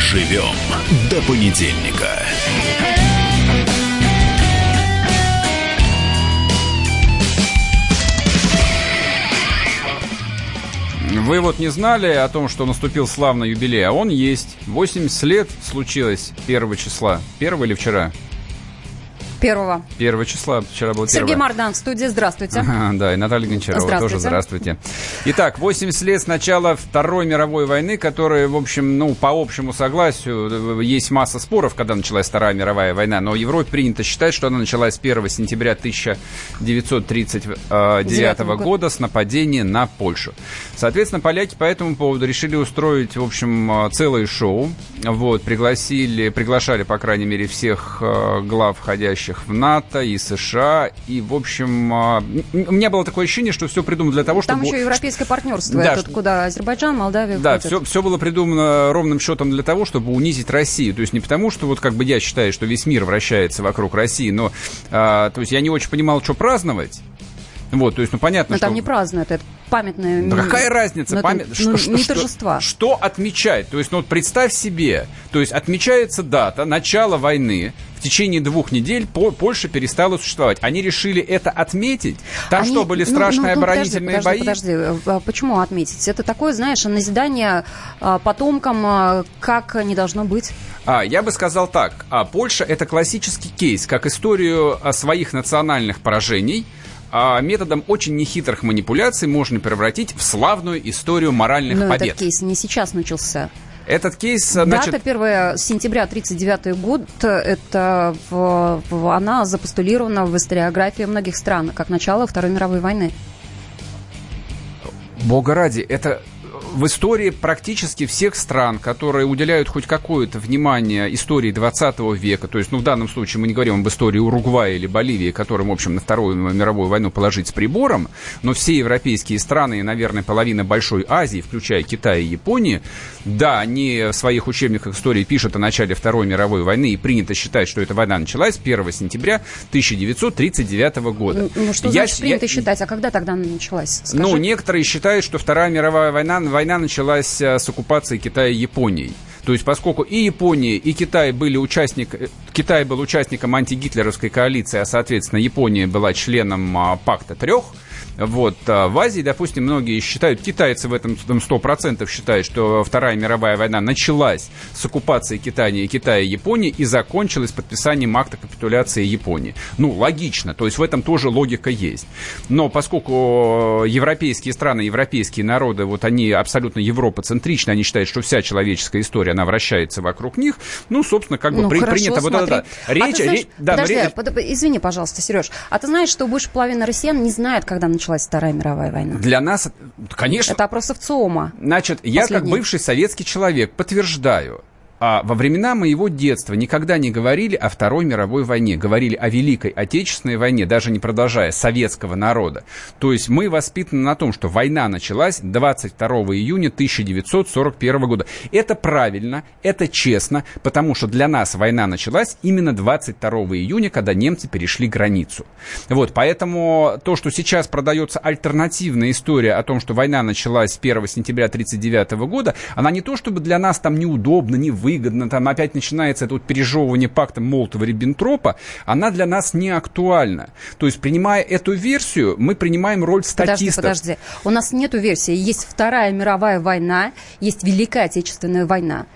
Доживем до понедельника. Вы вот не знали о том, что наступил славный юбилей, а он есть. 80 лет случилось 1 числа. Первого или вчера? Первого. Первого числа, вчера было Сергей первое. Мардан в студии, здравствуйте. Да, и Наталья Гончарова Здравствуйте. тоже здравствуйте. Итак, 80 лет с начала Второй мировой войны, которая, в общем, ну, по общему согласию, есть масса споров, когда началась Вторая мировая война, но в Европе принято считать, что она началась 1 сентября 1939 Девятого года с нападения на Польшу. Соответственно, поляки по этому поводу решили устроить, в общем, целое шоу. Вот, пригласили, приглашали, по крайней мере, всех э, глав входящих в НАТО и США. И, в общем, э, у меня было такое ощущение, что все придумано для того, Там чтобы... еще европейское партнерство, Да, это что- куда Азербайджан, Молдавия Да, входят. все, все было придумано ровным счетом для того, чтобы унизить Россию. То есть не потому, что вот как бы я считаю, что весь мир вращается вокруг России, но а, то есть я не очень понимал, что праздновать. Вот, то есть, ну понятно, Но что... там не празднуют, это памятное... Да какая разница? Ну, это, Память- ну, что, не что- торжества. Что отмечать? То есть, ну вот представь себе, то есть отмечается дата начала войны, в течение двух недель По- Польша перестала существовать. Они решили это отметить. Там Они- что, были ну, страшные ну, ну, оборонительные подожди, бои? Подожди, подожди. А Почему отметить? Это такое, знаешь, назидание а, потомкам, а, как не должно быть. А, я бы сказал так. А, Польша это классический кейс, как историю своих национальных поражений а, методом очень нехитрых манипуляций можно превратить в славную историю моральных Но побед. этот кейс не сейчас начался. Этот кейс, а, значит, Дата 1 сентября 1939 год, это в- в- она запостулирована в историографии многих стран, как начало Второй мировой войны. Бога ради, это в истории практически всех стран, которые уделяют хоть какое-то внимание истории 20 века, то есть, ну, в данном случае мы не говорим об истории Уругвая или Боливии, которым, в общем, на Вторую мировую войну положить с прибором, но все европейские страны и, наверное, половина Большой Азии, включая Китай и Японию, да, они в своих учебниках истории пишут о начале Второй мировой войны, и принято считать, что эта война началась 1 сентября 1939 года. Ну, Ну, что Я- значит принято я- считать? А когда тогда она началась? Скажи. ну, некоторые считают, что Вторая мировая война, война началась э, с оккупацией Китая Японией. То есть, поскольку и Япония, и Китай были участник, э, Китай был участником антигитлеровской коалиции, а, соответственно, Япония была членом а, пакта трех, вот, а, в Азии, допустим, многие считают, китайцы в этом там, 100% считают, что Вторая мировая война началась с оккупации Китая, и Китая и Японии и закончилась подписанием акта капитуляции Японии. Ну, логично, то есть в этом тоже логика есть. Но поскольку европейские страны, европейские народы, вот они абсолютно европоцентричны, они считают, что вся человеческая история, она вращается вокруг них, ну, собственно, как бы Ну, при- хорошо, принято вот это, да. смотри. А Речь, ты знаешь- речь- да, подожди, речь- под- извини, пожалуйста, Сереж. А ты знаешь, что больше половины россиян не знает, когда началась Вторая мировая война? для нас, конечно, Это опросов ЦИОМа. Значит, я Последний. как бывший советский человек подтверждаю, а во времена моего детства никогда не говорили о Второй мировой войне, говорили о Великой Отечественной войне, даже не продолжая советского народа. То есть мы воспитаны на том, что война началась 22 июня 1941 года. Это правильно, это честно, потому что для нас война началась именно 22 июня, когда немцы перешли границу. Вот, поэтому то, что сейчас продается альтернативная история о том, что война началась 1 сентября 1939 года, она не то чтобы для нас там неудобно, невыгодно, там опять начинается это вот пережевывание пакта Молотова-Риббентропа, она для нас не актуальна. То есть, принимая эту версию, мы принимаем роль Подожди, статистов. подожди. У нас нету версии. Есть Вторая мировая война, есть Великая Отечественная война.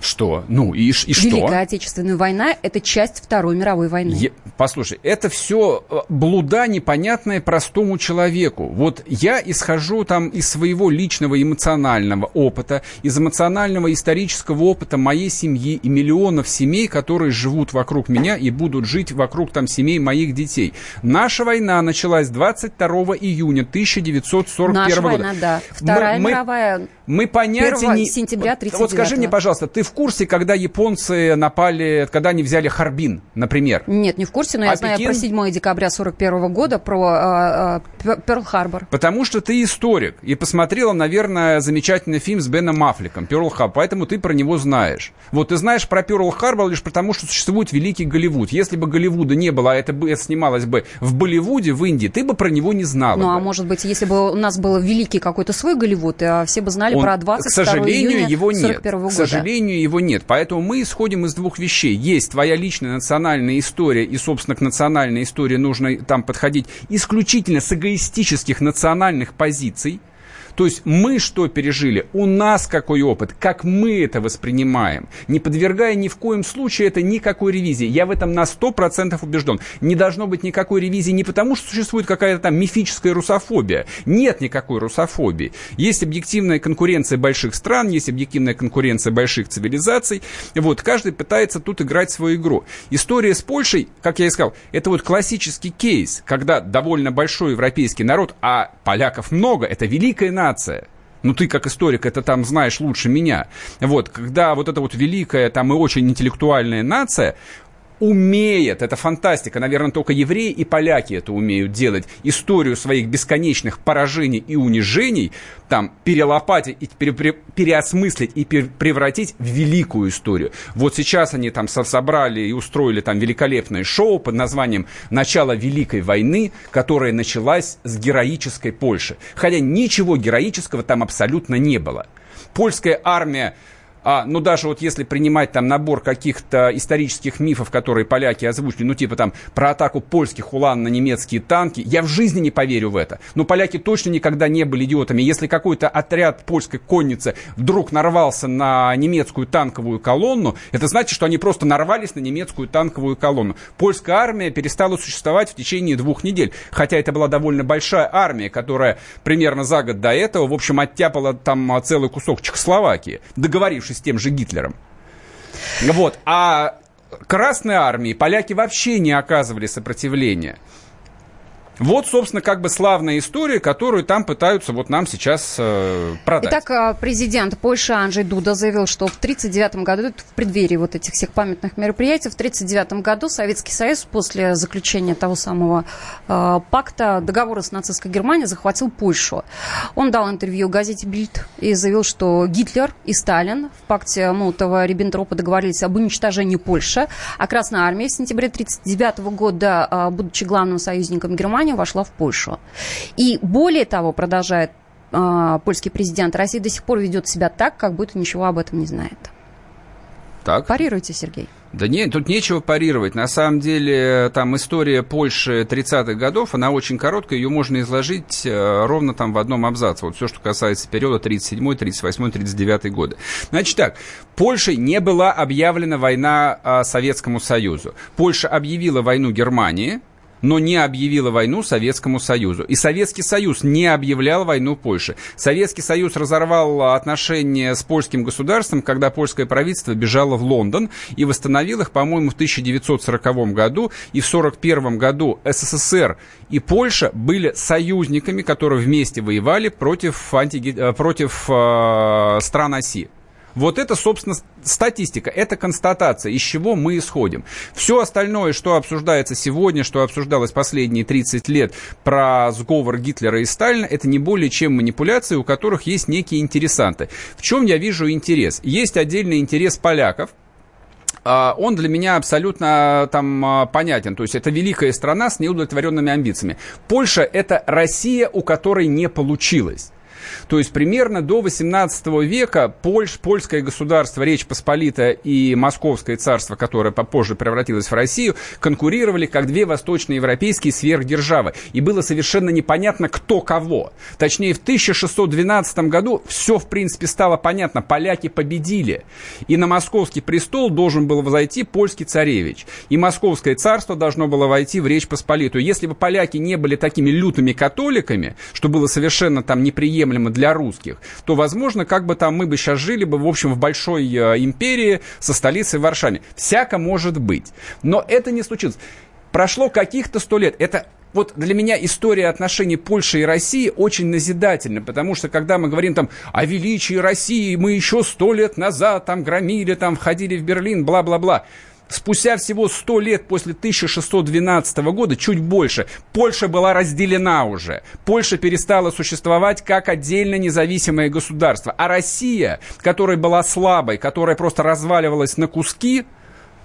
Что? Ну и, и что? Великая Отечественная война – это часть Второй мировой войны. Е- Послушай, это все блуда непонятное простому человеку. Вот я исхожу там из своего личного эмоционального опыта, из эмоционального исторического опыта моей семьи и миллионов семей, которые живут вокруг меня и будут жить вокруг там семей моих детей. Наша война началась 22 июня 1941 Наша года. война, да. Вторая Мы- мы- мировая мы понятия 1 не... сентября Вот- Вот скажи мне, 39-го. пожалуйста, ты в курсе, когда японцы напали, когда они взяли Харбин, например? Нет, не в курсе, но а я Пекин... знаю про 7 декабря 41 года, про э, Перл-Харбор. Потому что ты историк и посмотрела, наверное, замечательный фильм с Беном Аффлеком «Перл-Харбор», поэтому ты про него знаешь. Вот ты знаешь про Перл-Харбор лишь потому, что существует великий Голливуд. Если бы Голливуда не было, а это, бы, это снималось бы в Болливуде, в Индии, ты бы про него не знала. Ну, бы. а может быть, если бы у нас был великий какой-то свой Голливуд, а все бы знали Он, про 22 к сожалению, июня его нет. года. К сожалению, его нет. Поэтому мы исходим из двух вещей. Есть твоя личная национальная история, и, собственно, к национальной истории нужно там подходить исключительно с эгоистических национальных позиций. То есть мы что пережили, у нас какой опыт, как мы это воспринимаем, не подвергая ни в коем случае это никакой ревизии. Я в этом на 100% убежден. Не должно быть никакой ревизии не потому, что существует какая-то там мифическая русофобия. Нет никакой русофобии. Есть объективная конкуренция больших стран, есть объективная конкуренция больших цивилизаций. Вот, каждый пытается тут играть свою игру. История с Польшей, как я и сказал, это вот классический кейс, когда довольно большой европейский народ, а поляков много, это великая нация, нация. Ну, ты как историк это там знаешь лучше меня. Вот, когда вот эта вот великая там и очень интеллектуальная нация умеет, это фантастика, наверное, только евреи и поляки это умеют делать, историю своих бесконечных поражений и унижений, там, перелопатить и пере, пере, переосмыслить и пере, превратить в великую историю. Вот сейчас они там собрали и устроили там великолепное шоу под названием «Начало Великой войны», которая началась с героической Польши. Хотя ничего героического там абсолютно не было. Польская армия а, ну, даже вот если принимать там набор каких-то исторических мифов, которые поляки озвучили, ну, типа там про атаку польских улан на немецкие танки, я в жизни не поверю в это. Но поляки точно никогда не были идиотами. Если какой-то отряд польской конницы вдруг нарвался на немецкую танковую колонну, это значит, что они просто нарвались на немецкую танковую колонну. Польская армия перестала существовать в течение двух недель. Хотя это была довольно большая армия, которая примерно за год до этого, в общем, оттяпала там целый кусок Чехословакии, договорившись с тем же Гитлером. Вот. А Красной армии поляки вообще не оказывали сопротивления. Вот, собственно, как бы славная история, которую там пытаются вот нам сейчас э, продать. Итак, а, президент Польши Анджей Дуда заявил, что в 1939 году, в преддверии вот этих всех памятных мероприятий, в 1939 году Советский Союз после заключения того самого э, пакта, договора с нацистской Германией захватил Польшу. Он дал интервью газете «Бильд» и заявил, что Гитлер и Сталин в пакте Молотова-Риббентропа договорились об уничтожении Польши, а Красная Армия в сентябре 1939 года, э, будучи главным союзником Германии, Германия вошла в Польшу. И более того, продолжает э, польский президент, Россия до сих пор ведет себя так, как будто ничего об этом не знает. Так. Парируйте, Сергей. Да нет, тут нечего парировать. На самом деле, там история Польши 30-х годов, она очень короткая, ее можно изложить э, ровно там в одном абзаце. Вот все, что касается периода 37 38 39 годы. Значит так, Польшей не была объявлена война э, Советскому Союзу. Польша объявила войну Германии, но не объявила войну Советскому Союзу. И Советский Союз не объявлял войну Польше. Советский Союз разорвал отношения с польским государством, когда польское правительство бежало в Лондон и восстановил их, по-моему, в 1940 году. И в 1941 году СССР и Польша были союзниками, которые вместе воевали против, анти... Э, против э, стран оси. Вот это, собственно, статистика, это констатация, из чего мы исходим. Все остальное, что обсуждается сегодня, что обсуждалось последние 30 лет про сговор Гитлера и Сталина, это не более чем манипуляции, у которых есть некие интересанты. В чем я вижу интерес? Есть отдельный интерес поляков, а, он для меня абсолютно там а, понятен. То есть это великая страна с неудовлетворенными амбициями. Польша – это Россия, у которой не получилось. То есть примерно до 18 века Польш, польское государство, Речь Посполитая и Московское царство, которое попозже превратилось в Россию, конкурировали как две восточноевропейские сверхдержавы. И было совершенно непонятно, кто кого. Точнее, в 1612 году все, в принципе, стало понятно. Поляки победили. И на московский престол должен был взойти польский царевич. И Московское царство должно было войти в Речь Посполитую. Если бы поляки не были такими лютыми католиками, что было совершенно там неприемлемо для русских, то, возможно, как бы там мы бы сейчас жили бы, в общем, в большой э, империи со столицей в Варшаве. Всяко может быть. Но это не случилось. Прошло каких-то сто лет. Это вот для меня история отношений Польши и России очень назидательна, потому что когда мы говорим там о величии России, мы еще сто лет назад там громили, там входили в Берлин, бла-бла-бла. Спустя всего 100 лет после 1612 года, чуть больше, Польша была разделена уже. Польша перестала существовать как отдельно независимое государство. А Россия, которая была слабой, которая просто разваливалась на куски,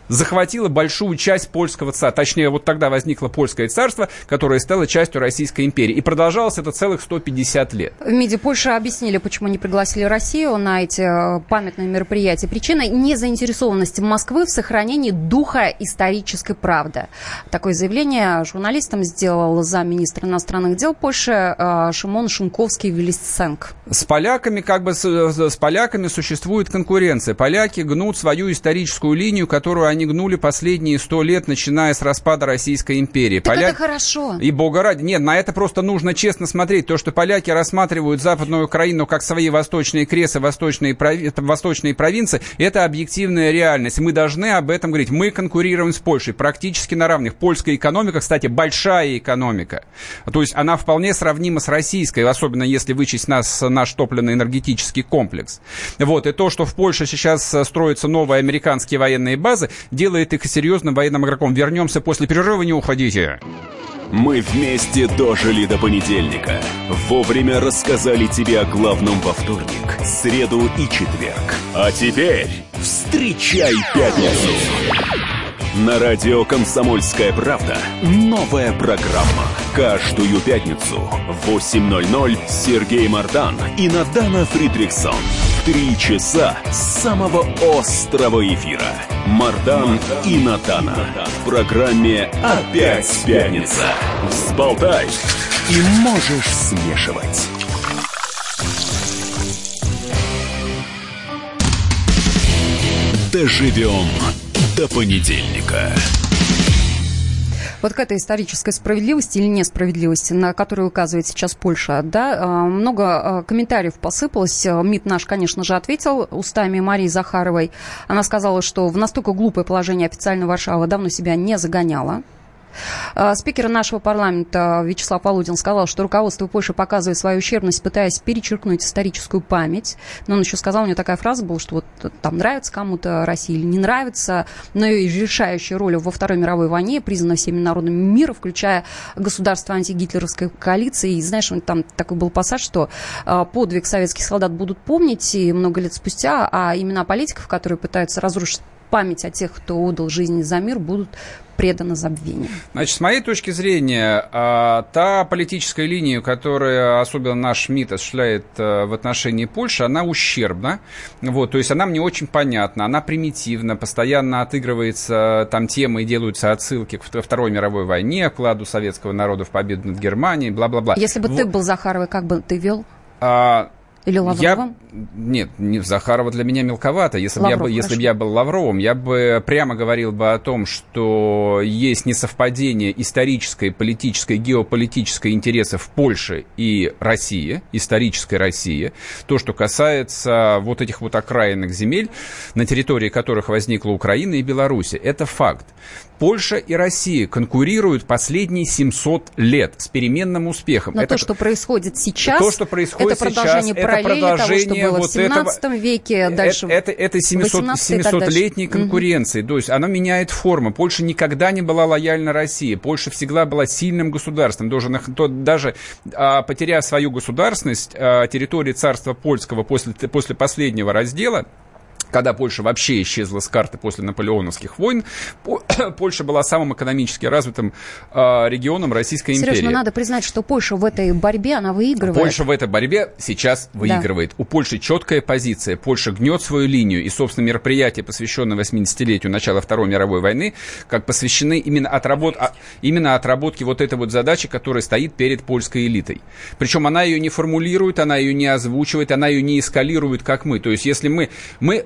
захватила большую часть польского царства. Точнее, вот тогда возникло польское царство, которое стало частью Российской империи. И продолжалось это целых 150 лет. В МИДе Польши объяснили, почему не пригласили Россию на эти э, памятные мероприятия. Причина незаинтересованности Москвы в сохранении духа исторической правды. Такое заявление журналистам сделал замминистра иностранных дел Польши э, Шимон Шумковский Велисценк. С поляками, как бы, с, с поляками существует конкуренция. Поляки гнут свою историческую линию, которую они они гнули последние сто лет, начиная с распада Российской империи. Так Поляк... это хорошо. И бога ради. Нет, на это просто нужно честно смотреть. То, что поляки рассматривают Западную Украину как свои восточные кресы, восточные, прови... восточные провинции, это объективная реальность. Мы должны об этом говорить. Мы конкурируем с Польшей практически на равных. Польская экономика, кстати, большая экономика. То есть она вполне сравнима с российской, особенно если вычесть нас, наш топливно-энергетический комплекс. Вот. И то, что в Польше сейчас строятся новые американские военные базы, делает их серьезным военным игроком. Вернемся после перерыва, не уходите. Мы вместе дожили до понедельника. Вовремя рассказали тебе о главном во вторник, среду и четверг. А теперь встречай пятницу. На радио «Комсомольская правда» новая программа. Каждую пятницу в 8.00 Сергей Мардан и Надана Фридриксон. Три часа самого острого эфира. Мардан и Натана. В программе «Опять пятница». Взболтай и можешь смешивать. Доживем до понедельника. Вот к этой исторической справедливости или несправедливости, на которую указывает сейчас Польша, да, а, много а, комментариев посыпалось. МИД наш, конечно же, ответил устами Марии Захаровой. Она сказала, что в настолько глупое положение официально Варшава давно себя не загоняла. А, спикер нашего парламента Вячеслав Полудин сказал, что руководство Польши показывает свою ущербность, пытаясь перечеркнуть историческую память. Но он еще сказал, у него такая фраза была, что вот там нравится кому-то Россия или не нравится, но ее решающая роль во Второй мировой войне признана всеми народами мира, включая государство антигитлеровской коалиции. И знаешь, там такой был пассаж, что а, подвиг советских солдат будут помнить и много лет спустя, а имена политиков, которые пытаются разрушить память о тех, кто отдал жизни за мир, будут преданы забвению. Значит, с моей точки зрения, а, та политическая линия, которую особенно наш МИД осуществляет а, в отношении Польши, она ущербна. Вот, то есть она мне очень понятна, она примитивна, постоянно отыгрывается там темы и делаются отсылки к Второй мировой войне, вкладу советского народа в победу над Германией, бла-бла-бла. Если бы вот. ты был Захаровой, как бы ты вел? А, или Лавровым? Я... Нет, не, Захарова для меня мелковато. Если, Лавров, бы я, если бы я был Лавровым, я бы прямо говорил бы о том, что есть несовпадение исторической, политической, геополитической интересов Польши и России, исторической России. То, что касается вот этих вот окраинных земель, на территории которых возникла Украина и Беларусь. Это факт. Польша и Россия конкурируют последние 700 лет с переменным успехом. Но это, то, что происходит сейчас, то, что происходит это продолжение сейчас, параллели это продолжение того, что было вот в 17 этого, веке, дальше это, это, это 700, 700-летней конкуренции. Угу. То есть она меняет форму. Польша никогда не была лояльна России. Польша всегда была сильным государством. Даже, даже а, потеряв свою государственность, а, территории царства польского после, после последнего раздела, когда Польша вообще исчезла с карты после наполеоновских войн, Польша была самым экономически развитым э, регионом Российской Сереж, империи. Сереж, надо признать, что Польша в этой борьбе, она выигрывает. Польша в этой борьбе сейчас выигрывает. Да. У Польши четкая позиция. Польша гнет свою линию. И, собственно, мероприятия, посвященные 80-летию начала Второй мировой войны, как посвящены именно, отработ... А, именно отработке вот этой вот задачи, которая стоит перед польской элитой. Причем она ее не формулирует, она ее не озвучивает, она ее не эскалирует, как мы. То есть, если мы... мы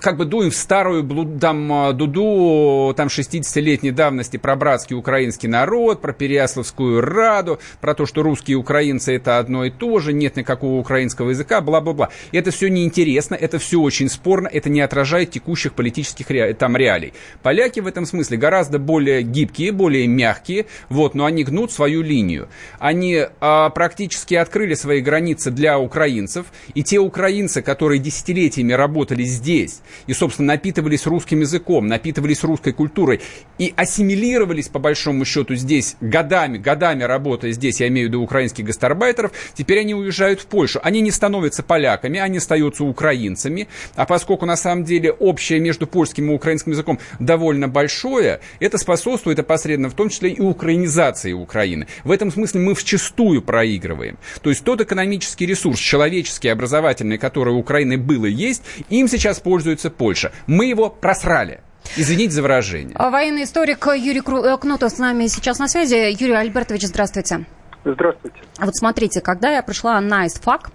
как бы дуем в старую там, дуду там 60-летней давности про братский украинский народ, про Переяславскую Раду, про то, что русские и украинцы это одно и то же, нет никакого украинского языка, бла-бла-бла. Это все неинтересно, это все очень спорно, это не отражает текущих политических ре... там реалий. Поляки в этом смысле гораздо более гибкие, более мягкие, вот, но они гнут свою линию. Они а, практически открыли свои границы для украинцев, и те украинцы, которые десятилетиями работали здесь и, собственно, напитывались русским языком, напитывались русской культурой и ассимилировались, по большому счету, здесь годами, годами работая здесь, я имею в виду украинских гастарбайтеров, теперь они уезжают в Польшу. Они не становятся поляками, они остаются украинцами, а поскольку на самом деле общее между польским и украинским языком довольно большое, это способствует опосредованно в том числе и украинизации Украины. В этом смысле мы вчастую проигрываем. То есть тот экономический ресурс, человеческий, образовательный, который у Украины был и есть, им сейчас пользуется Польша. Мы его просрали. Извините за выражение. А военный историк Юрий э, Кнутов с нами сейчас на связи. Юрий Альбертович, здравствуйте. Здравствуйте. Вот смотрите, когда я пришла на ИСТФАК,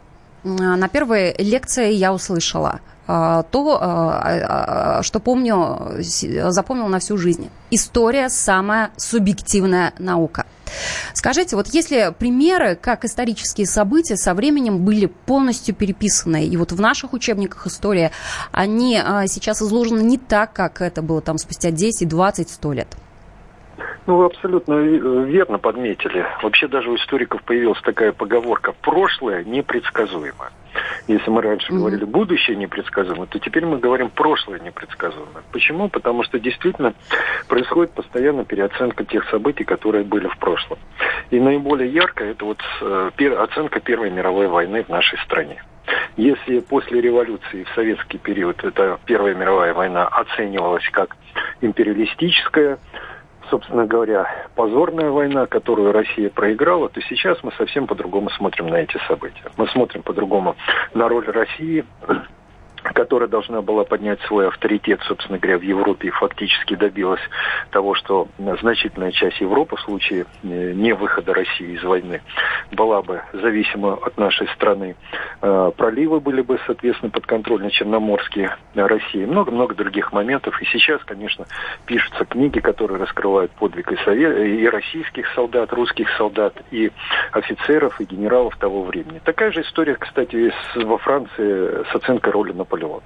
на первой лекции я услышала э, то, э, что помню, запомнил на всю жизнь. История – самая субъективная наука – Скажите, вот если примеры, как исторические события со временем были полностью переписаны, и вот в наших учебниках истории они сейчас изложены не так, как это было там спустя 10, 20, 100 лет? Ну, вы абсолютно верно подметили. Вообще даже у историков появилась такая поговорка «прошлое непредсказуемо». Если мы раньше mm-hmm. говорили будущее непредсказуемо, то теперь мы говорим прошлое непредсказуемо. Почему? Потому что действительно происходит постоянно переоценка тех событий, которые были в прошлом. И наиболее ярко это вот э, оценка Первой мировой войны в нашей стране. Если после революции в советский период эта Первая мировая война оценивалась как империалистическая, собственно говоря, позорная война, которую Россия проиграла, то сейчас мы совсем по-другому смотрим на эти события. Мы смотрим по-другому на роль России которая должна была поднять свой авторитет, собственно говоря, в Европе и фактически добилась того, что значительная часть Европы в случае э, не выхода России из войны была бы зависима от нашей страны. Э, проливы были бы, соответственно, подконтрольны Черноморские России. Много-много других моментов. И сейчас, конечно, пишутся книги, которые раскрывают подвиг и, совет, и российских солдат, русских солдат, и офицеров, и генералов того времени. Такая же история, кстати, во Франции с оценкой роли Наполеона Наполеона.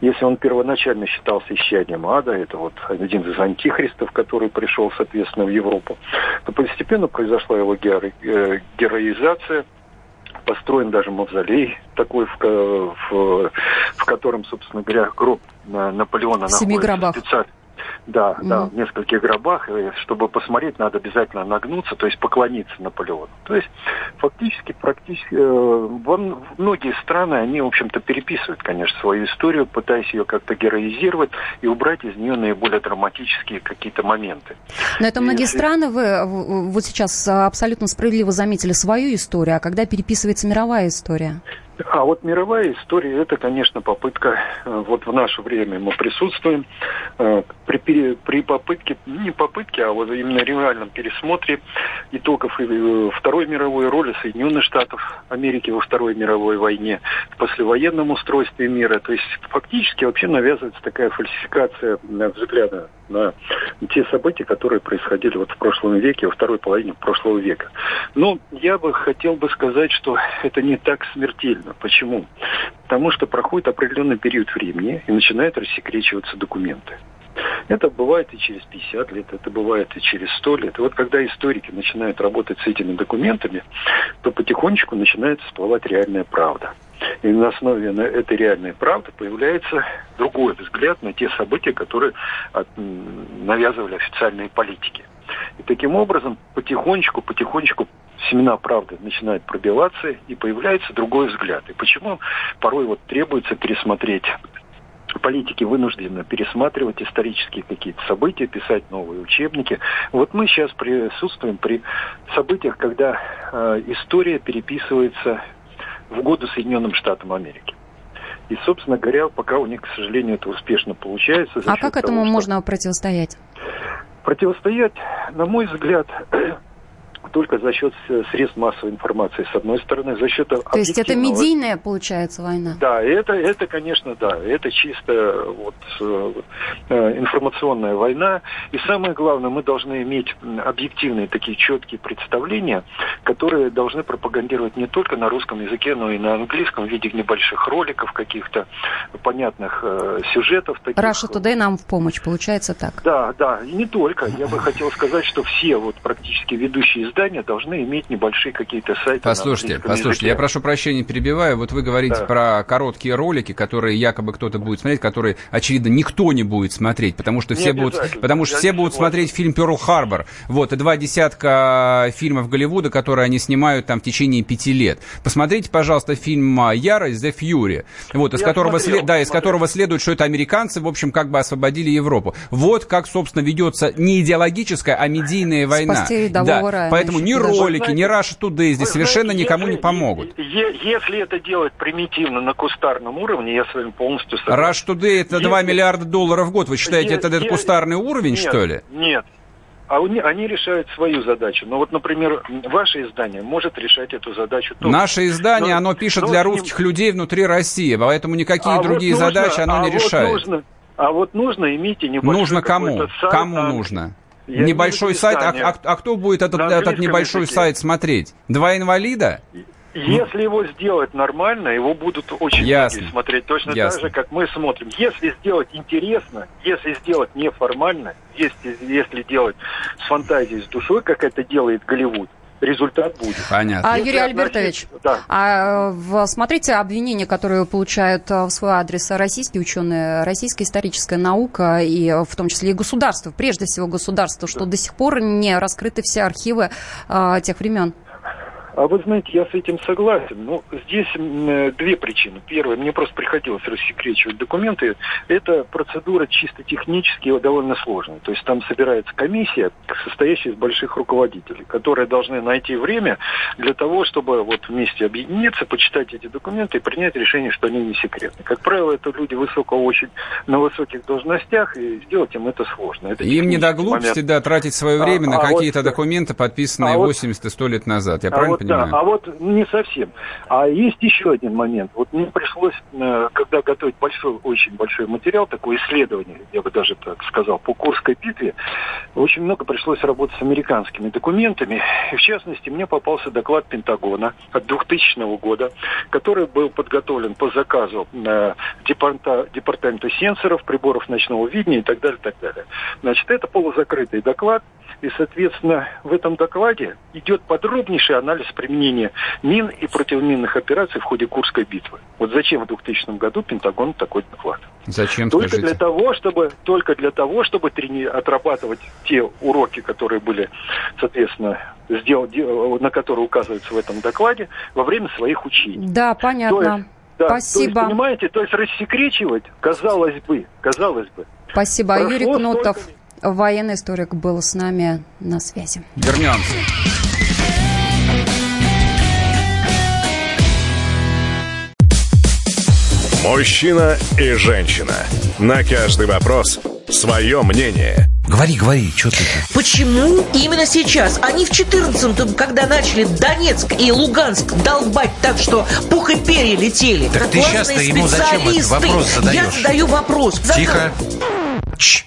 Если он первоначально считался исчадием ада, это вот один из антихристов, который пришел, соответственно, в Европу, то постепенно произошла его геро- э, героизация, построен даже мавзолей такой, в, в, в котором, собственно говоря, гроб Наполеона Семи находится гробах. специально да, mm-hmm. да, в нескольких гробах. И чтобы посмотреть, надо обязательно нагнуться, то есть поклониться Наполеону. То есть фактически, практически, э, многие страны, они, в общем-то, переписывают, конечно, свою историю, пытаясь ее как-то героизировать и убрать из нее наиболее драматические какие-то моменты. Но это многие если... страны, вы вот сейчас абсолютно справедливо заметили свою историю, а когда переписывается мировая история? А вот мировая история, это, конечно, попытка, э, вот в наше время мы присутствуем, э, при, при попытке, не попытке, а вот именно реальном пересмотре итогов э, Второй мировой роли Соединенных Штатов Америки во Второй мировой войне, в послевоенном устройстве мира. То есть фактически вообще навязывается такая фальсификация взгляда на те события, которые происходили вот в прошлом веке, во второй половине прошлого века. Но я бы хотел бы сказать, что это не так смертельно. Почему? Потому что проходит определенный период времени и начинают рассекречиваться документы. Это бывает и через 50 лет, это бывает и через 100 лет. И вот когда историки начинают работать с этими документами, то потихонечку начинает всплывать реальная правда. И на основе этой реальной правды появляется другой взгляд на те события, которые навязывали официальные политики. И таким образом потихонечку, потихонечку семена правды начинают пробиваться, и появляется другой взгляд. И почему порой вот требуется пересмотреть политики вынуждены пересматривать исторические какие-то события, писать новые учебники. Вот мы сейчас присутствуем при событиях, когда э, история переписывается в годы Соединенным Штатам Америки. И, собственно говоря, пока у них, к сожалению, это успешно получается. А как этому что... можно противостоять? Противостоять, на мой взгляд, только за счет средств массовой информации, с одной стороны, за счет То есть это медийная, получается, война? Да, это, это конечно, да, это чисто вот, э, информационная война. И самое главное, мы должны иметь объективные такие четкие представления, которые должны пропагандировать не только на русском языке, но и на английском в виде небольших роликов, каких-то понятных э, сюжетов. Таких. Russia Today нам в помощь, получается так? Да, да, и не только. Я бы хотел сказать, что все вот практически ведущие издания должны иметь небольшие какие-то сайты. Послушайте, послушайте, языке. я прошу прощения, перебиваю. Вот вы говорите да. про короткие ролики, которые якобы кто-то будет смотреть, которые, очевидно, никто не будет смотреть, потому что все будут, потому что все будут смотреть фильм Перл Харбор. Вот, и два десятка фильмов Голливуда, которые они снимают там в течение пяти лет. Посмотрите, пожалуйста, фильм Ярость The Fury, вот, из которого, смотрел, след, да, из которого следует, что это американцы, в общем, как бы освободили Европу. Вот как, собственно, ведется не идеологическая, а медийная война. Спасти да, рая, поэтому ни ролики, ни Russia Today здесь совершенно никому не помогут. Если это делать примитивно на кустарном уровне, я с вами полностью согласен. Rush Today это если, 2 миллиарда долларов в год. Вы считаете, это, кустарный уровень, что ли? Нет, а они, они решают свою задачу. Но вот, например, ваше издание может решать эту задачу тоже. Наше издание, но, оно пишет но для русских ним... людей внутри России, поэтому никакие а другие вот нужно, задачи оно а не вот решает. Нужно, а вот нужно иметь и небольшой Нужно кому? Сайт, кому а, нужно? Я небольшой сайт, а, а, а кто будет этот, этот небольшой языке. сайт смотреть? Два инвалида? Если его сделать нормально, его будут очень Ясно. многие смотреть. Точно Ясно. так же, как мы смотрим. Если сделать интересно, если сделать неформально, если, если делать с фантазией, с душой, как это делает Голливуд, результат будет. Понятно. А, Юрий Альбертович, да. а, смотрите обвинения, которые получают э, в свой адрес российские ученые, российская историческая наука, и э, в том числе и государство, прежде всего государство, что да. до сих пор не раскрыты все архивы а, тех времен. А вы знаете, я с этим согласен. Но ну, здесь э, две причины. Первая, мне просто приходилось рассекречивать документы. Это процедура чисто технически довольно сложная. То есть там собирается комиссия, состоящая из больших руководителей, которые должны найти время для того, чтобы вот вместе объединиться, почитать эти документы и принять решение, что они не секретны. Как правило, это люди высокого очень на высоких должностях, и сделать им это сложно. Это им не до глупости, момент. да, тратить свое время а, на а какие-то вот, документы, подписанные а 80 и 100 лет назад. Я а правильно вот понимаю? Да, а вот не совсем. А есть еще один момент. Вот мне пришлось, э, когда готовить большой, очень большой материал, такое исследование, я бы даже так сказал, по Курской битве, очень много пришлось работать с американскими документами. И в частности, мне попался доклад Пентагона от 2000 года, который был подготовлен по заказу э, департа, департамента сенсоров, приборов ночного видения и так далее, так далее. Значит, это полузакрытый доклад, и, соответственно, в этом докладе идет подробнейший анализ применения мин и противоминных операций в ходе Курской битвы. Вот зачем в 2000 году Пентагон такой доклад? Зачем, только скажите? для того, чтобы Только для того, чтобы трени... отрабатывать те уроки, которые были, соответственно, сдел... на которые указываются в этом докладе, во время своих учений. Да, понятно. То есть, да, Спасибо. То есть, понимаете, то есть рассекречивать, казалось бы, казалось бы. Спасибо. Юрий Кнутов. Столько военный историк был с нами на связи. Вернемся. Мужчина и женщина. На каждый вопрос свое мнение. Говори, говори, что ты? Почему именно сейчас? Они в 14-м, когда начали Донецк и Луганск долбать так, что пух и перья летели. Так ты сейчас-то ему зачем этот вопрос задаешь? Я задаю вопрос. Тихо. Чш.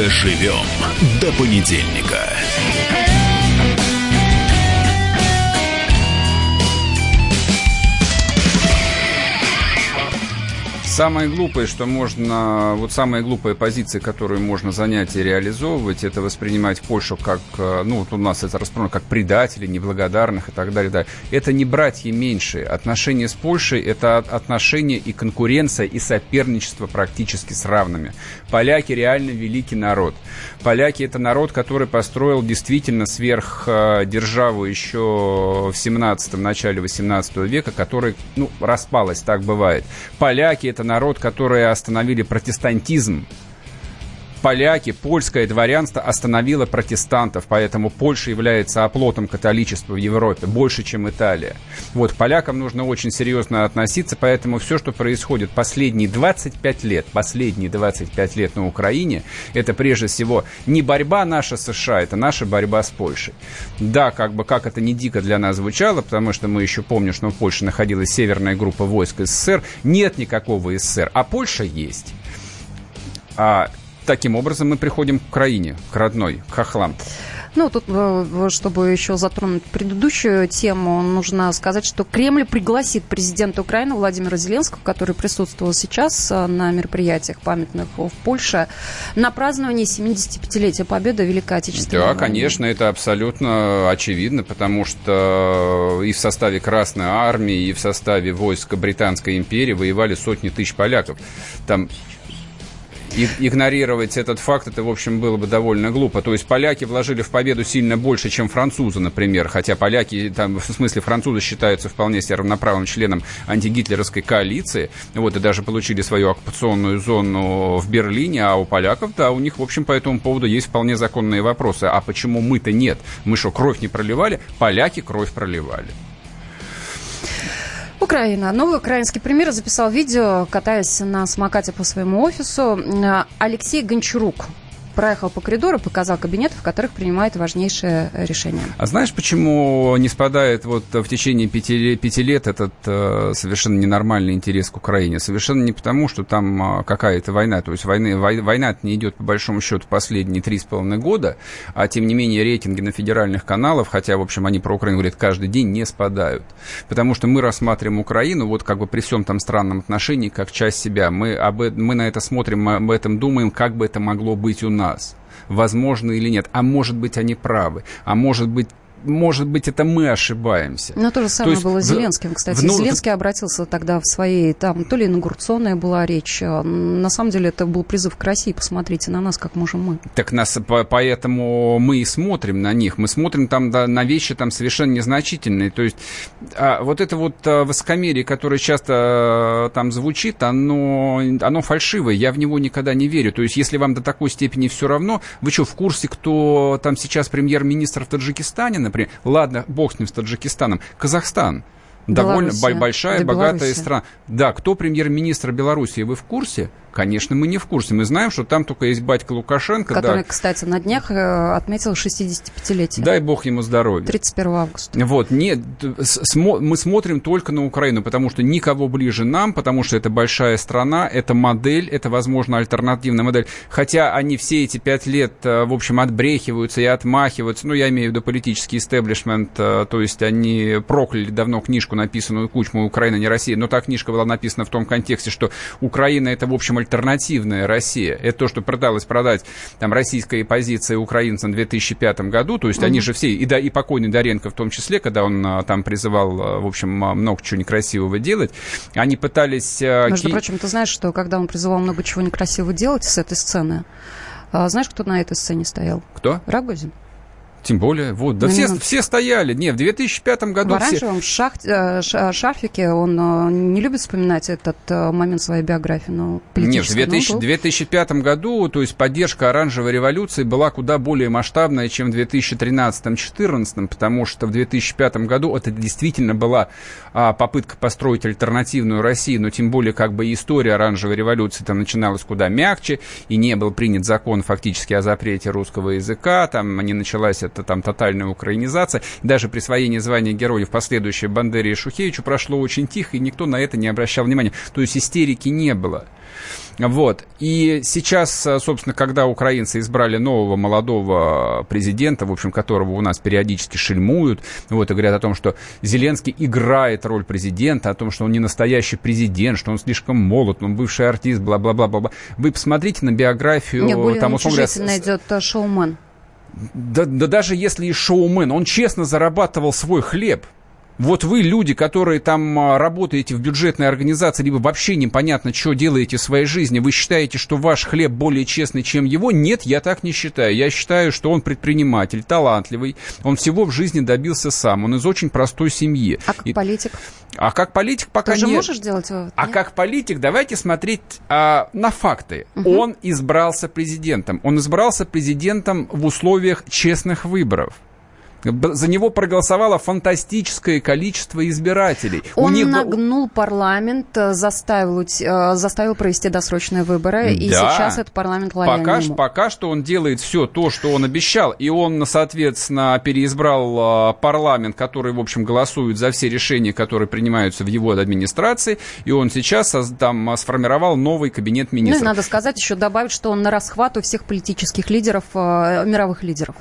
Доживем до понедельника. Самое глупое, что можно, вот самая глупая позиция, которую можно занять и реализовывать, это воспринимать Польшу как, э, ну, вот у нас это распространено, как предателей, неблагодарных и так далее. Да. Это не братья меньшие. Отношения с Польшей – это отношения и конкуренция, и соперничество практически с равными. Поляки реально великий народ. Поляки – это народ, который построил действительно сверхдержаву еще в 17-м, начале 18 века, который, ну, распалась, так бывает. Поляки – это народ, который остановили протестантизм поляки, польское дворянство остановило протестантов, поэтому Польша является оплотом католичества в Европе, больше, чем Италия. Вот, полякам нужно очень серьезно относиться, поэтому все, что происходит последние 25 лет, последние 25 лет на Украине, это прежде всего не борьба наша с США, это наша борьба с Польшей. Да, как бы, как это не дико для нас звучало, потому что мы еще помним, что в Польше находилась северная группа войск СССР, нет никакого СССР, а Польша есть. А таким образом мы приходим к Украине, к родной, к хохлам. Ну, тут, э, чтобы еще затронуть предыдущую тему, нужно сказать, что Кремль пригласит президента Украины Владимира Зеленского, который присутствовал сейчас э, на мероприятиях памятных в Польше, на празднование 75-летия победы Великой Отечественной Да, войне. конечно, это абсолютно очевидно, потому что и в составе Красной Армии, и в составе войск Британской империи воевали сотни тысяч поляков. Там игнорировать этот факт, это, в общем, было бы довольно глупо. То есть поляки вложили в победу сильно больше, чем французы, например, хотя поляки, там, в смысле французы считаются вполне себе равноправным членом антигитлеровской коалиции, вот, и даже получили свою оккупационную зону в Берлине, а у поляков, да, у них, в общем, по этому поводу есть вполне законные вопросы. А почему мы-то нет? Мы что, кровь не проливали? Поляки кровь проливали. Украина. Новый украинский премьер записал видео, катаясь на самокате по своему офису. Алексей Гончарук проехал по коридору, показал кабинеты, в которых принимает важнейшие решения. А знаешь, почему не спадает вот в течение пяти, пяти лет этот э, совершенно ненормальный интерес к Украине? Совершенно не потому, что там э, какая-то война. То есть войны, вой, война не идет, по большому счету, последние три с половиной года, а тем не менее рейтинги на федеральных каналах, хотя, в общем, они про Украину говорят каждый день, не спадают. Потому что мы рассматриваем Украину вот как бы при всем там странном отношении, как часть себя. Мы, об, мы на это смотрим, мы об этом думаем, как бы это могло быть у нас нас, возможно или нет. А может быть, они правы. А может быть, может быть, это мы ошибаемся. Но то же самое то было с Зеленским, кстати. В, ну, Зеленский обратился тогда в своей, там, то ли инаугурационная была речь. А, на самом деле это был призыв к России. Посмотрите на нас, как можем мы. Так нас, поэтому мы и смотрим на них. Мы смотрим там да, на вещи там совершенно незначительные. То есть а, вот это вот а, высокомерие, которое часто а, там звучит, оно, оно фальшивое. Я в него никогда не верю. То есть если вам до такой степени все равно, вы что, в курсе, кто там сейчас премьер-министр в Таджикистане, например, ладно, бог с ним, с Таджикистаном, Казахстан. Довольно Белоруссия. большая, богатая страна. Да, кто премьер-министр Белоруссии, вы в курсе? Конечно, мы не в курсе. Мы знаем, что там только есть батька Лукашенко. Который, да. кстати, на днях э, отметил 65-летие. Дай бог ему здоровья. 31 августа. Вот, нет, смо, мы смотрим только на Украину, потому что никого ближе нам, потому что это большая страна, это модель, это, возможно, альтернативная модель. Хотя они все эти пять лет, э, в общем, отбрехиваются и отмахиваются. Ну, я имею в виду политический истеблишмент, э, то есть они прокляли давно книжку, написанную Кучму «Украина не Россия», но та книжка была написана в том контексте, что Украина это, в общем, альтернативная Россия. Это то, что пыталась продать там российская позиция украинцам в 2005 году. То есть mm-hmm. они же все, и, да, и покойный Доренко в том числе, когда он а, там призывал, а, в общем, а, много чего некрасивого делать, они пытались... Между ки... прочим, ты знаешь, что когда он призывал много чего некрасивого делать с этой сцены, знаешь, кто на этой сцене стоял? Кто? Рагозин. Тем более, вот, да все, все стояли. Не, в 2005 году В оранжевом все... шах, э, шарфике он э, не любит вспоминать этот э, момент своей биографии, но Нет, в 2000, 2005 году, то есть поддержка оранжевой революции была куда более масштабная, чем в 2013-2014, потому что в 2005 году это действительно была а, попытка построить альтернативную Россию, но тем более как бы история оранжевой революции там начиналась куда мягче, и не был принят закон фактически о запрете русского языка, там не началась это там тотальная украинизация. Даже присвоение звания героев последующее Бандере и Шухевичу прошло очень тихо, и никто на это не обращал внимания. То есть истерики не было. Вот. И сейчас, собственно, когда украинцы избрали нового молодого президента, в общем, которого у нас периодически шельмуют, вот, и говорят о том, что Зеленский играет роль президента, о том, что он не настоящий президент, что он слишком молод, он бывший артист, бла-бла-бла-бла. Вы посмотрите на биографию... Не, более там, условно говоря, э, шоумен. Да, да даже если и шоумен, он честно зарабатывал свой хлеб. Вот вы, люди, которые там а, работаете в бюджетной организации, либо вообще непонятно, что делаете в своей жизни, вы считаете, что ваш хлеб более честный, чем его? Нет, я так не считаю. Я считаю, что он предприниматель, талантливый, он всего в жизни добился сам, он из очень простой семьи. А как И... политик? А как политик пока Ты же нет. можешь делать вывод? А как политик, давайте смотреть а, на факты. Угу. Он избрался президентом. Он избрался президентом в условиях честных выборов. За него проголосовало фантастическое количество избирателей. Он У них... нагнул парламент, э, заставил, э, заставил провести досрочные выборы, да. и сейчас этот парламент лояльный пока, ему. пока что он делает все то, что он обещал, и он, соответственно, переизбрал э, парламент, который, в общем, голосует за все решения, которые принимаются в его администрации, и он сейчас там сформировал новый кабинет министров. Ну и надо сказать, еще добавить, что он на расхват у всех политических лидеров, мировых лидеров.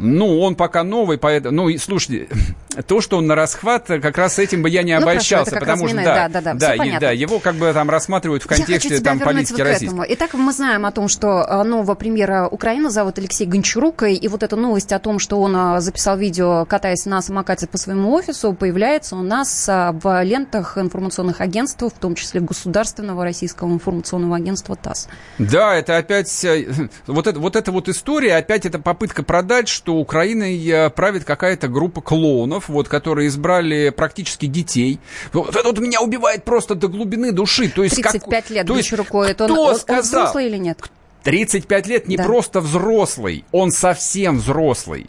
Ну, он пока новый, поэтому... Ну, слушайте, то, что он на расхват, как раз с этим бы я не ну, обольщался, хорошо, потому что... Да, да, да, да, да, да, его как бы там рассматривают в контексте там политики вот российской. Итак, мы знаем о том, что а, нового премьера Украины зовут Алексей Гончарук, и вот эта новость о том, что он а, записал видео, катаясь на самокате по своему офису, появляется у нас а, в лентах информационных агентств, в том числе государственного российского информационного агентства ТАСС. Да, это опять... Э, вот, это, вот эта вот история, опять это попытка продать, что Украиной э, правит какая-то группа клоунов, вот, которые избрали практически детей. Вот это вот меня убивает просто до глубины души. То есть 35 как, лет то есть, это он, он, он взрослый или нет? 35 лет не да. просто взрослый, он совсем взрослый.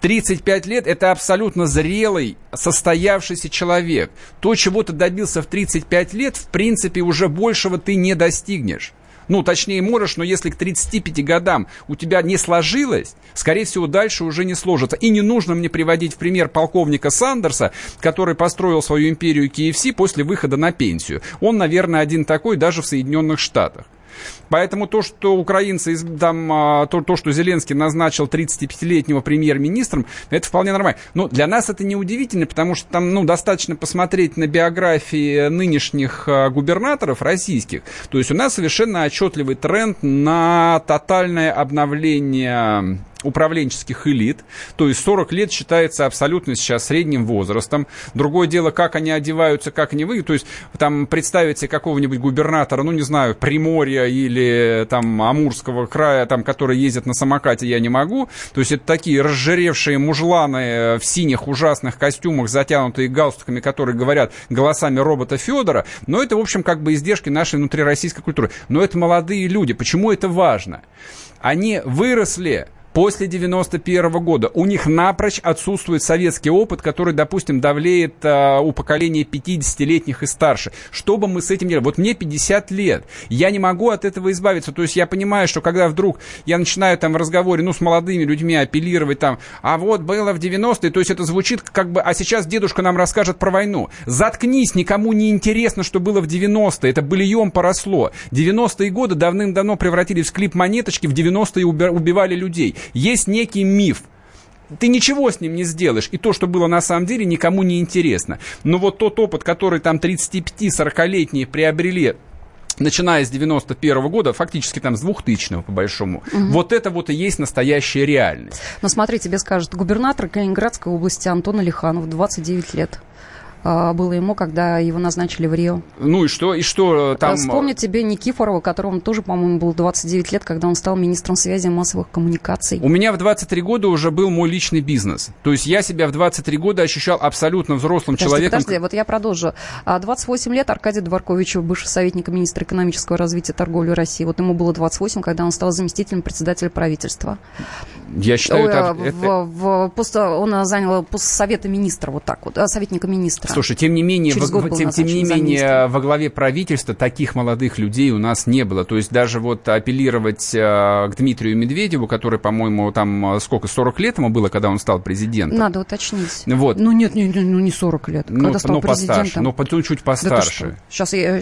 35 лет – это абсолютно зрелый, состоявшийся человек. То, чего ты добился в 35 лет, в принципе, уже большего ты не достигнешь. Ну, точнее, можешь, но если к 35 годам у тебя не сложилось, скорее всего, дальше уже не сложится. И не нужно мне приводить в пример полковника Сандерса, который построил свою империю KFC после выхода на пенсию. Он, наверное, один такой даже в Соединенных Штатах. Поэтому то, что украинцы, там, а, то, то что Зеленский назначил 35-летнего премьер-министром, это вполне нормально. Но для нас это не удивительно, потому что там ну, достаточно посмотреть на биографии нынешних а, губернаторов российских. То есть у нас совершенно отчетливый тренд на тотальное обновление управленческих элит, то есть 40 лет считается абсолютно сейчас средним возрастом. Другое дело, как они одеваются, как они выглядят. То есть там представить себе какого-нибудь губернатора, ну не знаю, Приморья или там Амурского края, там, который ездит на самокате, я не могу. То есть это такие разжиревшие мужланы в синих ужасных костюмах, затянутые галстуками, которые говорят голосами робота Федора. Но это, в общем, как бы издержки нашей внутрироссийской культуры. Но это молодые люди. Почему это важно? Они выросли после 91 года. У них напрочь отсутствует советский опыт, который, допустим, давлеет а, у поколения 50-летних и старше. Что бы мы с этим делали? Вот мне 50 лет. Я не могу от этого избавиться. То есть я понимаю, что когда вдруг я начинаю там в разговоре, ну, с молодыми людьми апеллировать там, а вот было в 90-е, то есть это звучит как бы, а сейчас дедушка нам расскажет про войну. Заткнись, никому не интересно, что было в 90-е. Это быльем поросло. 90-е годы давным-давно превратились в клип монеточки, в 90-е убивали людей есть некий миф, ты ничего с ним не сделаешь. И то, что было на самом деле, никому не интересно. Но вот тот опыт, который там 35-40-летние приобрели начиная с 91 -го года, фактически там с 2000 по большому, угу. вот это вот и есть настоящая реальность. Но смотри, тебе скажет губернатор Калининградской области Антон Алиханов, 29 лет. А, было ему, когда его назначили в Рио. Ну и что, и что там... Вспомнить тебе Никифорова, которому тоже, по-моему, было 29 лет, когда он стал министром связи и массовых коммуникаций. У меня в 23 года уже был мой личный бизнес. То есть я себя в 23 года ощущал абсолютно взрослым подожди, человеком. Подожди, вот я продолжу. 28 а, лет Аркадий Дворкович, бывший советник министра экономического развития торговли России. Вот ему было 28, когда он стал заместителем председателя правительства. Я считаю, Ой, это... В, это... В, в, пост, он занял пост совета министра, вот так вот, советника министра. Слушай, тем не менее, Через во, тем, тем не менее, замминистра. во главе правительства таких молодых людей у нас не было. То есть даже вот апеллировать к Дмитрию Медведеву, который, по-моему, там сколько, 40 лет ему было, когда он стал президентом? Надо уточнить. Вот. Ну нет, не- ну не 40 лет. Ну, когда стал ну, постарше, президентом. ну, по- ну, чуть Да ты что? постарше. Сейчас я...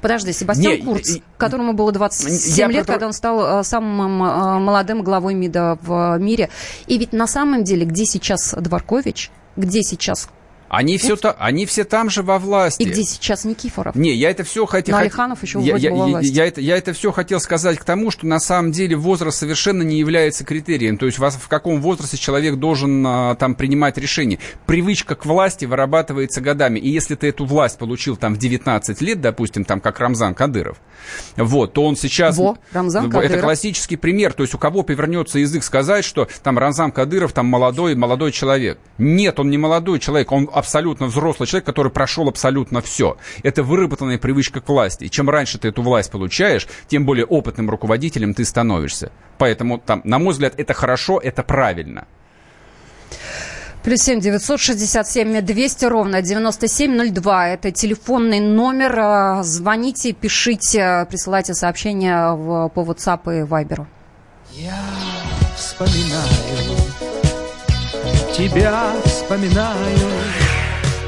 Подожди, Себастьян Не, Курц, которому было 27 Я лет, про- когда он стал самым молодым главой МИДа в мире. И ведь на самом деле, где сейчас Дворкович, где сейчас... Они все, та, они все там же во власти. И где сейчас Никифоров? Не, я это все хотел... Но Алиханов еще я, я, во я- власти. я это, я это все хотел сказать к тому, что на самом деле возраст совершенно не является критерием. То есть вас, в каком возрасте человек должен а, там принимать решения. Привычка к власти вырабатывается годами. И если ты эту власть получил там в 19 лет, допустим, там как Рамзан Кадыров, вот, то он сейчас... Во, Рамзан Это Кадыров. классический пример. То есть у кого повернется язык сказать, что там Рамзан Кадыров там молодой, молодой человек. Нет, он не молодой человек, он абсолютно взрослый человек, который прошел абсолютно все. Это выработанная привычка к власти. И чем раньше ты эту власть получаешь, тем более опытным руководителем ты становишься. Поэтому, там, на мой взгляд, это хорошо, это правильно. Плюс семь девятьсот шестьдесят семь двести ровно девяносто семь ноль два. Это телефонный номер. А, Звоните, пишите, присылайте сообщения в, по WhatsApp и Viber. Я вспоминаю, тебя вспоминаю.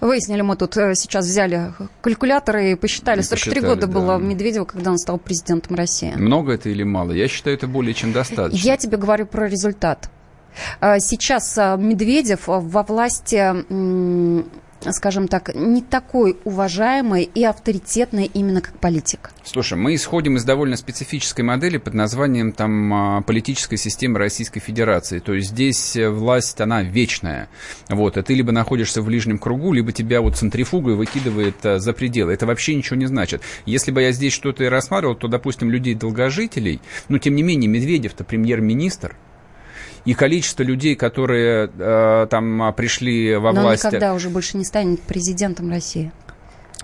Выяснили, мы тут э, сейчас взяли калькуляторы и посчитали. И 43 посчитали, года да. было Медведева, когда он стал президентом России. Много это или мало? Я считаю, это более чем достаточно. Я тебе говорю про результат. А, Сейчас а, Медведев а, во власти, скажем так, не такой уважаемый и авторитетный именно как политик. Слушай, мы исходим из довольно специфической модели под названием там а, политическая система Российской Федерации. То есть здесь э, власть, она вечная. Вот, и ты либо находишься в ближнем кругу, либо тебя вот центрифугой выкидывает а, за пределы. Это вообще ничего не значит. Если бы я здесь что-то и рассматривал, то, допустим, людей-долгожителей, но тем не менее Медведев-то премьер-министр, и количество людей, которые э, там а, пришли во Но он власть... никогда уже больше не станет президентом России.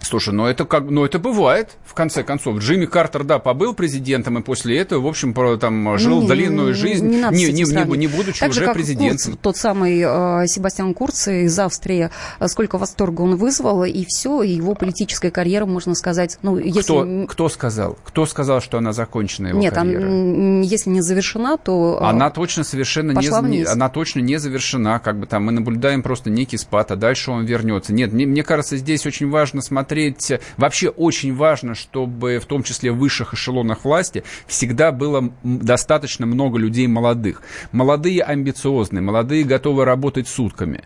Слушай, ну это как, ну это бывает, в конце концов. Джимми Картер, да, побыл президентом, и после этого, в общем, там жил Не, длинную жизнь, не не, не, не, не будучи Так же, уже как президентом. Курц, тот самый э, Себастьян Курц из Австрии, э, сколько восторга он вызвал, и все, и его политическая карьера, можно сказать, ну, если... Кто, кто сказал? Кто сказал, что она закончена его Нет, карьера? ан- если не завершена, то... э, Она точно совершенно не- вниз. она точно не завершена, как бы там мы наблюдаем просто некий спад, а дальше он вернется. Нет, мне, мне кажется, здесь очень важно смотреть, э, вообще очень важно, чтобы в том числе в высших эшелонах власти всегда было достаточно много людей молодых. Молодые амбициозные, молодые готовы работать сутками.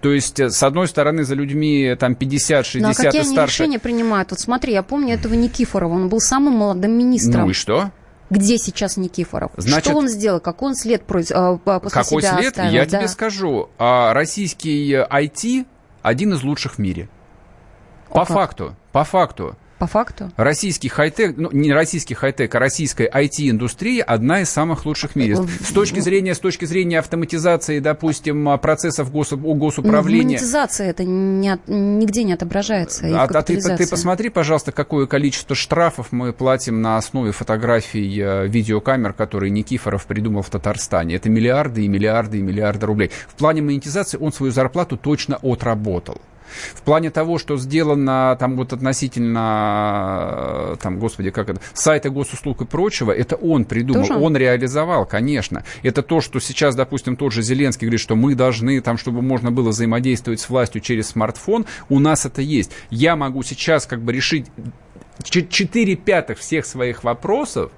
То есть, э, с одной стороны, за людьми э, там 50-60 Ну, а какие и они старше. решения принимают? Вот смотри, я помню этого Никифорова, он был самым молодым министром. Ну и что? Где сейчас Никифоров? Значит- что он сделал? Какой он след против- э, после Какой себя след? оставил? Я Да. тебе скажу. А, российский э, IT один из лучших в мире. По как? факту, по факту. По факту? Российский хай-тек, ну, не российский хай-тек, а российская IT-индустрия одна из самых лучших в мире. С точки зрения, с точки зрения автоматизации, допустим, а, процессов гос, госуправления. монетизация это не от- нигде не отображается. А, а ты, ты посмотри, пожалуйста, какое количество штрафов мы платим на основе фотографий э, видеокамер, которые Никифоров придумал в Татарстане. Это миллиарды и миллиарды и миллиарды рублей. В плане монетизации он свою зарплату точно отработал. В плане того, что сделано там вот относительно, э, там, господи, как это, сайта госуслуг и прочего, это он придумал, Тоже? он реализовал, конечно. Это то, что сейчас, допустим, тот же Зеленский говорит, что мы должны, там, чтобы можно было взаимодействовать с властью через смартфон, у нас это есть. Я могу сейчас как бы решить Четыре пятых всех своих вопросов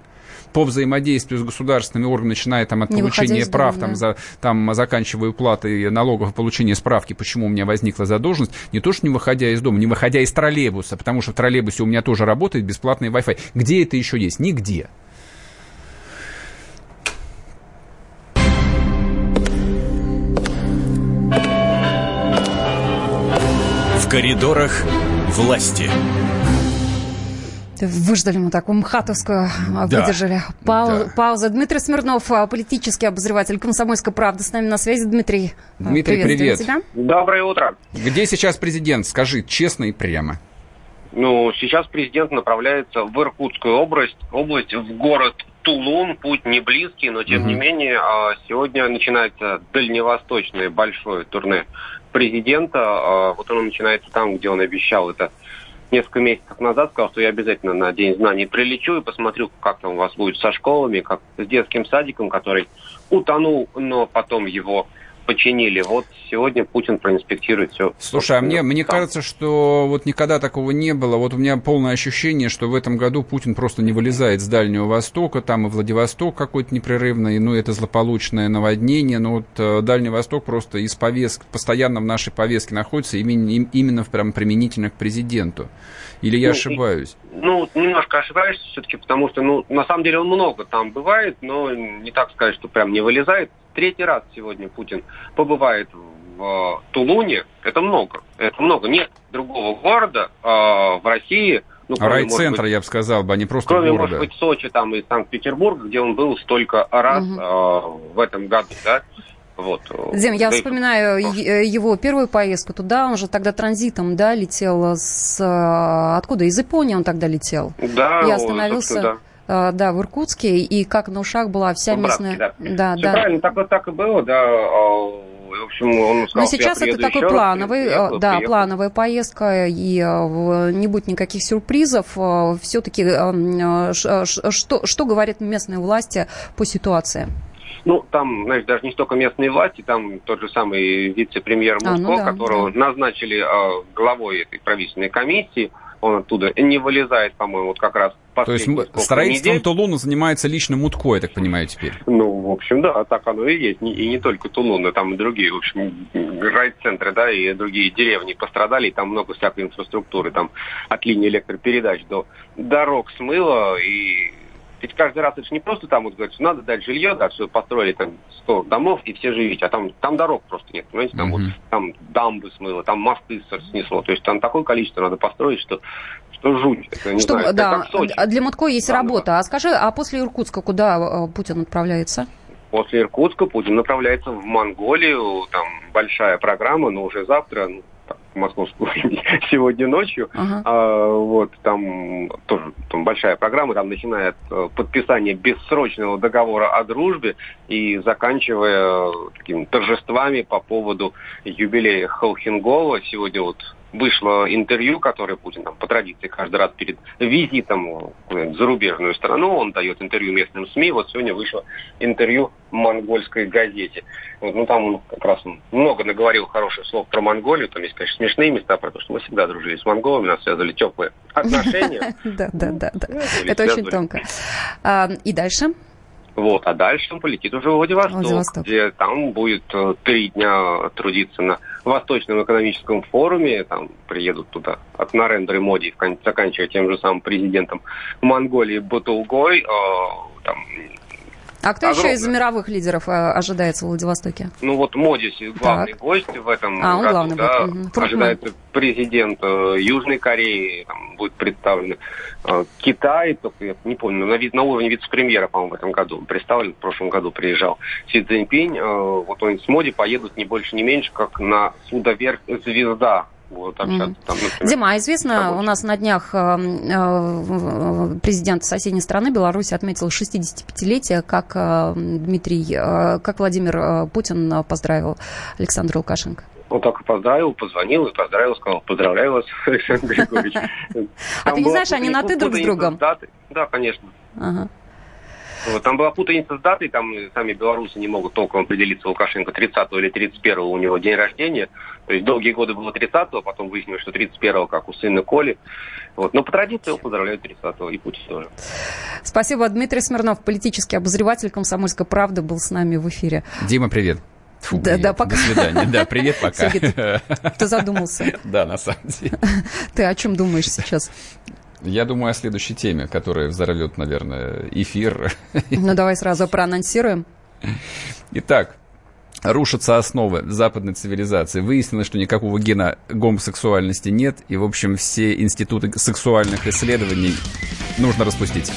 по взаимодействию с государственными органами, начиная там от Не получения прав, дома, там, да. за, там, заканчивая уплаты налогов, получения справки, почему у меня возникла задолженность, не то, что не выходя из дома, не выходя из троллейбуса, потому что в троллейбусе у меня тоже работает бесплатный Wi-Fi. Где это еще есть? Нигде. В коридорах власти. Выждали мы такую мхатовскую, а, Да. выдержали пау- Да. паузу. Дмитрий Смирнов, а, политический обозреватель «Комсомольской правды», с нами на связи. Дмитрий, а, Дмитрий, привет. тебя. Доброе утро. Где сейчас президент? Скажи честно и прямо. Ну, сейчас президент направляется в Иркутскую область, область в город Тулун. Путь не близкий, но тем не менее сегодня начинается дальневосточное большое турне президента. Вот оно начинается там, где он обещал это несколько месяцев назад. Сказал, что я обязательно на День знаний прилечу и посмотрю, как там у вас будет со школами, как с детским садиком, который утонул, но потом его починили. Вот сегодня Путин проинспектирует все. Слушай, а мне, мне кажется, что вот никогда такого не было. Вот у меня полное ощущение, что в этом году Путин просто не вылезает с Дальнего Востока, там и Владивосток какой-то непрерывный, ну, это злополучное наводнение, но вот э, Дальний Восток просто из повестки, постоянно в нашей повестке находится именно, им- именно прям применительно к президенту. Или я Ну, и- ошибаюсь? Ну, немножко ошибаешься все-таки, потому что, ну, на самом деле он много там бывает, но не так сказать, что прям не вылезает. Третий раз сегодня Путин побывает в э, Тулуне. Это много. Это много. Нет другого города э, в России. Ну, кроме, может Райцентра, быть, я бы сказал, бы, а не просто Кроме, города. может быть, Сочи там и Санкт-Петербурга, где он был столько раз Мгм. э, в этом году, да? Вот. э, Дим, я да вспоминаю е- его первую поездку туда, он же тогда транзитом, да, летел с... э, Откуда? Из Японии он тогда летел. Да, и о, остановился, да. э, да, в Иркутске, и как на ушах была вся В Братске, местная... да. Да, Всё да. правильно, так, вот так и было, да. а, В общем, он сказал, Но я сейчас это такой раз, плановый, приехал, э, да, приехал. плановая поездка, и э, не будет никаких сюрпризов. Все-таки что, что говорят местные власти по ситуации? Ну, там, знаешь, даже не столько местные власти, там тот же самый вице-премьер А, Мутко, ну да, которого назначили а, главой этой правительственной комиссии, он оттуда не вылезает, по-моему, вот как раз То есть строительством недель. Тулуна занимается лично Мутко, я так понимаю, теперь. Ну, в общем, да, так оно и есть. И не только Тулун, а там и другие, в общем, райцентры, да, и другие деревни пострадали, и там много всякой инфраструктуры, там от линии электропередач до дорог смыло, и ведь каждый раз это же не просто там вот говорят, что надо дать жилье, да, что построили там 100 домов и все живите, а там, там дорог просто нет, понимаете, там вот Мгм. там дамбы смыло, там мосты снесло, то есть там такое количество надо построить, что, что жуть. Это, не Что, знаю, это да, как Сочи. а для Мутко есть Да, работа. А скажи, а после Иркутска куда э, Путин отправляется? После Иркутска Путин направляется в Монголию. Там большая программа, но уже завтра, ну, московскому времени, сегодня ночью. Ага. А, вот там тоже там большая программа, там начиная от э, подписания бессрочного договора о дружбе и заканчивая э, такими торжествами по поводу юбилея Холхенгола. Сегодня вот вышло интервью, которое Путин там, по традиции каждый раз перед визитом в зарубежную страну, он дает интервью местным СМИ. Вот сегодня вышло интервью монгольской газете. Вот, ну там он как раз много наговорил хороших слов про Монголию. Там есть, конечно, смешные места, потому что мы всегда дружили с монголами, нас связывали теплые отношения. Да, да, да, да. Были Это очень тонко. А, И дальше? Вот, а дальше он полетит уже в Владивосток, Владивосток. где там будет э, три дня трудиться на Восточном экономическом форуме. Там приедут туда от Нарендры Моди, заканчивая тем же самым президентом Монголии Батулгой. э, там, А кто еще из мировых лидеров э, ожидается в Владивостоке? ну вот Моди главный Так. гость в этом А, он году, главный да, будет, ожидается президент э, Южной Кореи, там будет представлен э, Китай, только я не помню, на, вид- на уровне вице-премьера, по-моему, в этом году представлен, в прошлом году приезжал Си Цзиньпинь, вот он с Моди поедут не больше, не меньше, как на судоверх «Звезда». Будут общаться Мгм. там, например. Дима, а известно, рабочие. у нас на днях э, э, президент соседней страны Беларуси отметил 65-летие, как э, Дмитрий, э, как Владимир э, Путин э, поздравил Александра Лукашенко. Он и поздравил, позвонил и поздравил, сказал, поздравляю вас, Александр Григорьевич. А ты не знаешь, они на «ты» друг с другом? Да, конечно. Ага. Вот, там была путаница с датой, там сами белорусы не могут толком определиться, Лукашенко 30 или 31 у него день рождения. То есть долгие годы было 30-го, потом выяснилось, что 31-го, как у сына Коли. Вот. Но по традиции его поздравляют 30-го, и Путин тоже. Спасибо. Дмитрий Смирнов, политический обозреватель «Комсомольской правды», был с нами в эфире. Дима, привет. Фу, да, привет. да, пока. До свидания. Да, привет, пока. Сергей, ты, ты задумался. Да, на самом деле. Ты о чем думаешь сейчас? Я думаю о следующей теме, которая взорвет, наверное, эфир. Ну, давай сразу проанонсируем. Итак, рушатся основы западной цивилизации. Выяснилось, что никакого гена гомосексуальности нет, и, в общем, все институты сексуальных исследований нужно распустить.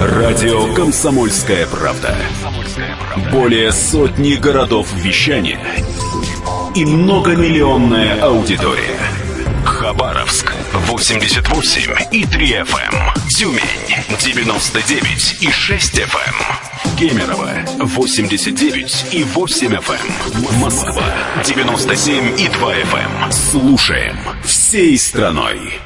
Радио «Комсомольская правда». Более сотни городов вещания и многомиллионная аудитория. Хабаровск 88 и 3 FM. Тюмень 99 и 6 FM. Кемерово 89 и 8 FM. Москва 97 и 2 FM. Слушаем всей страной.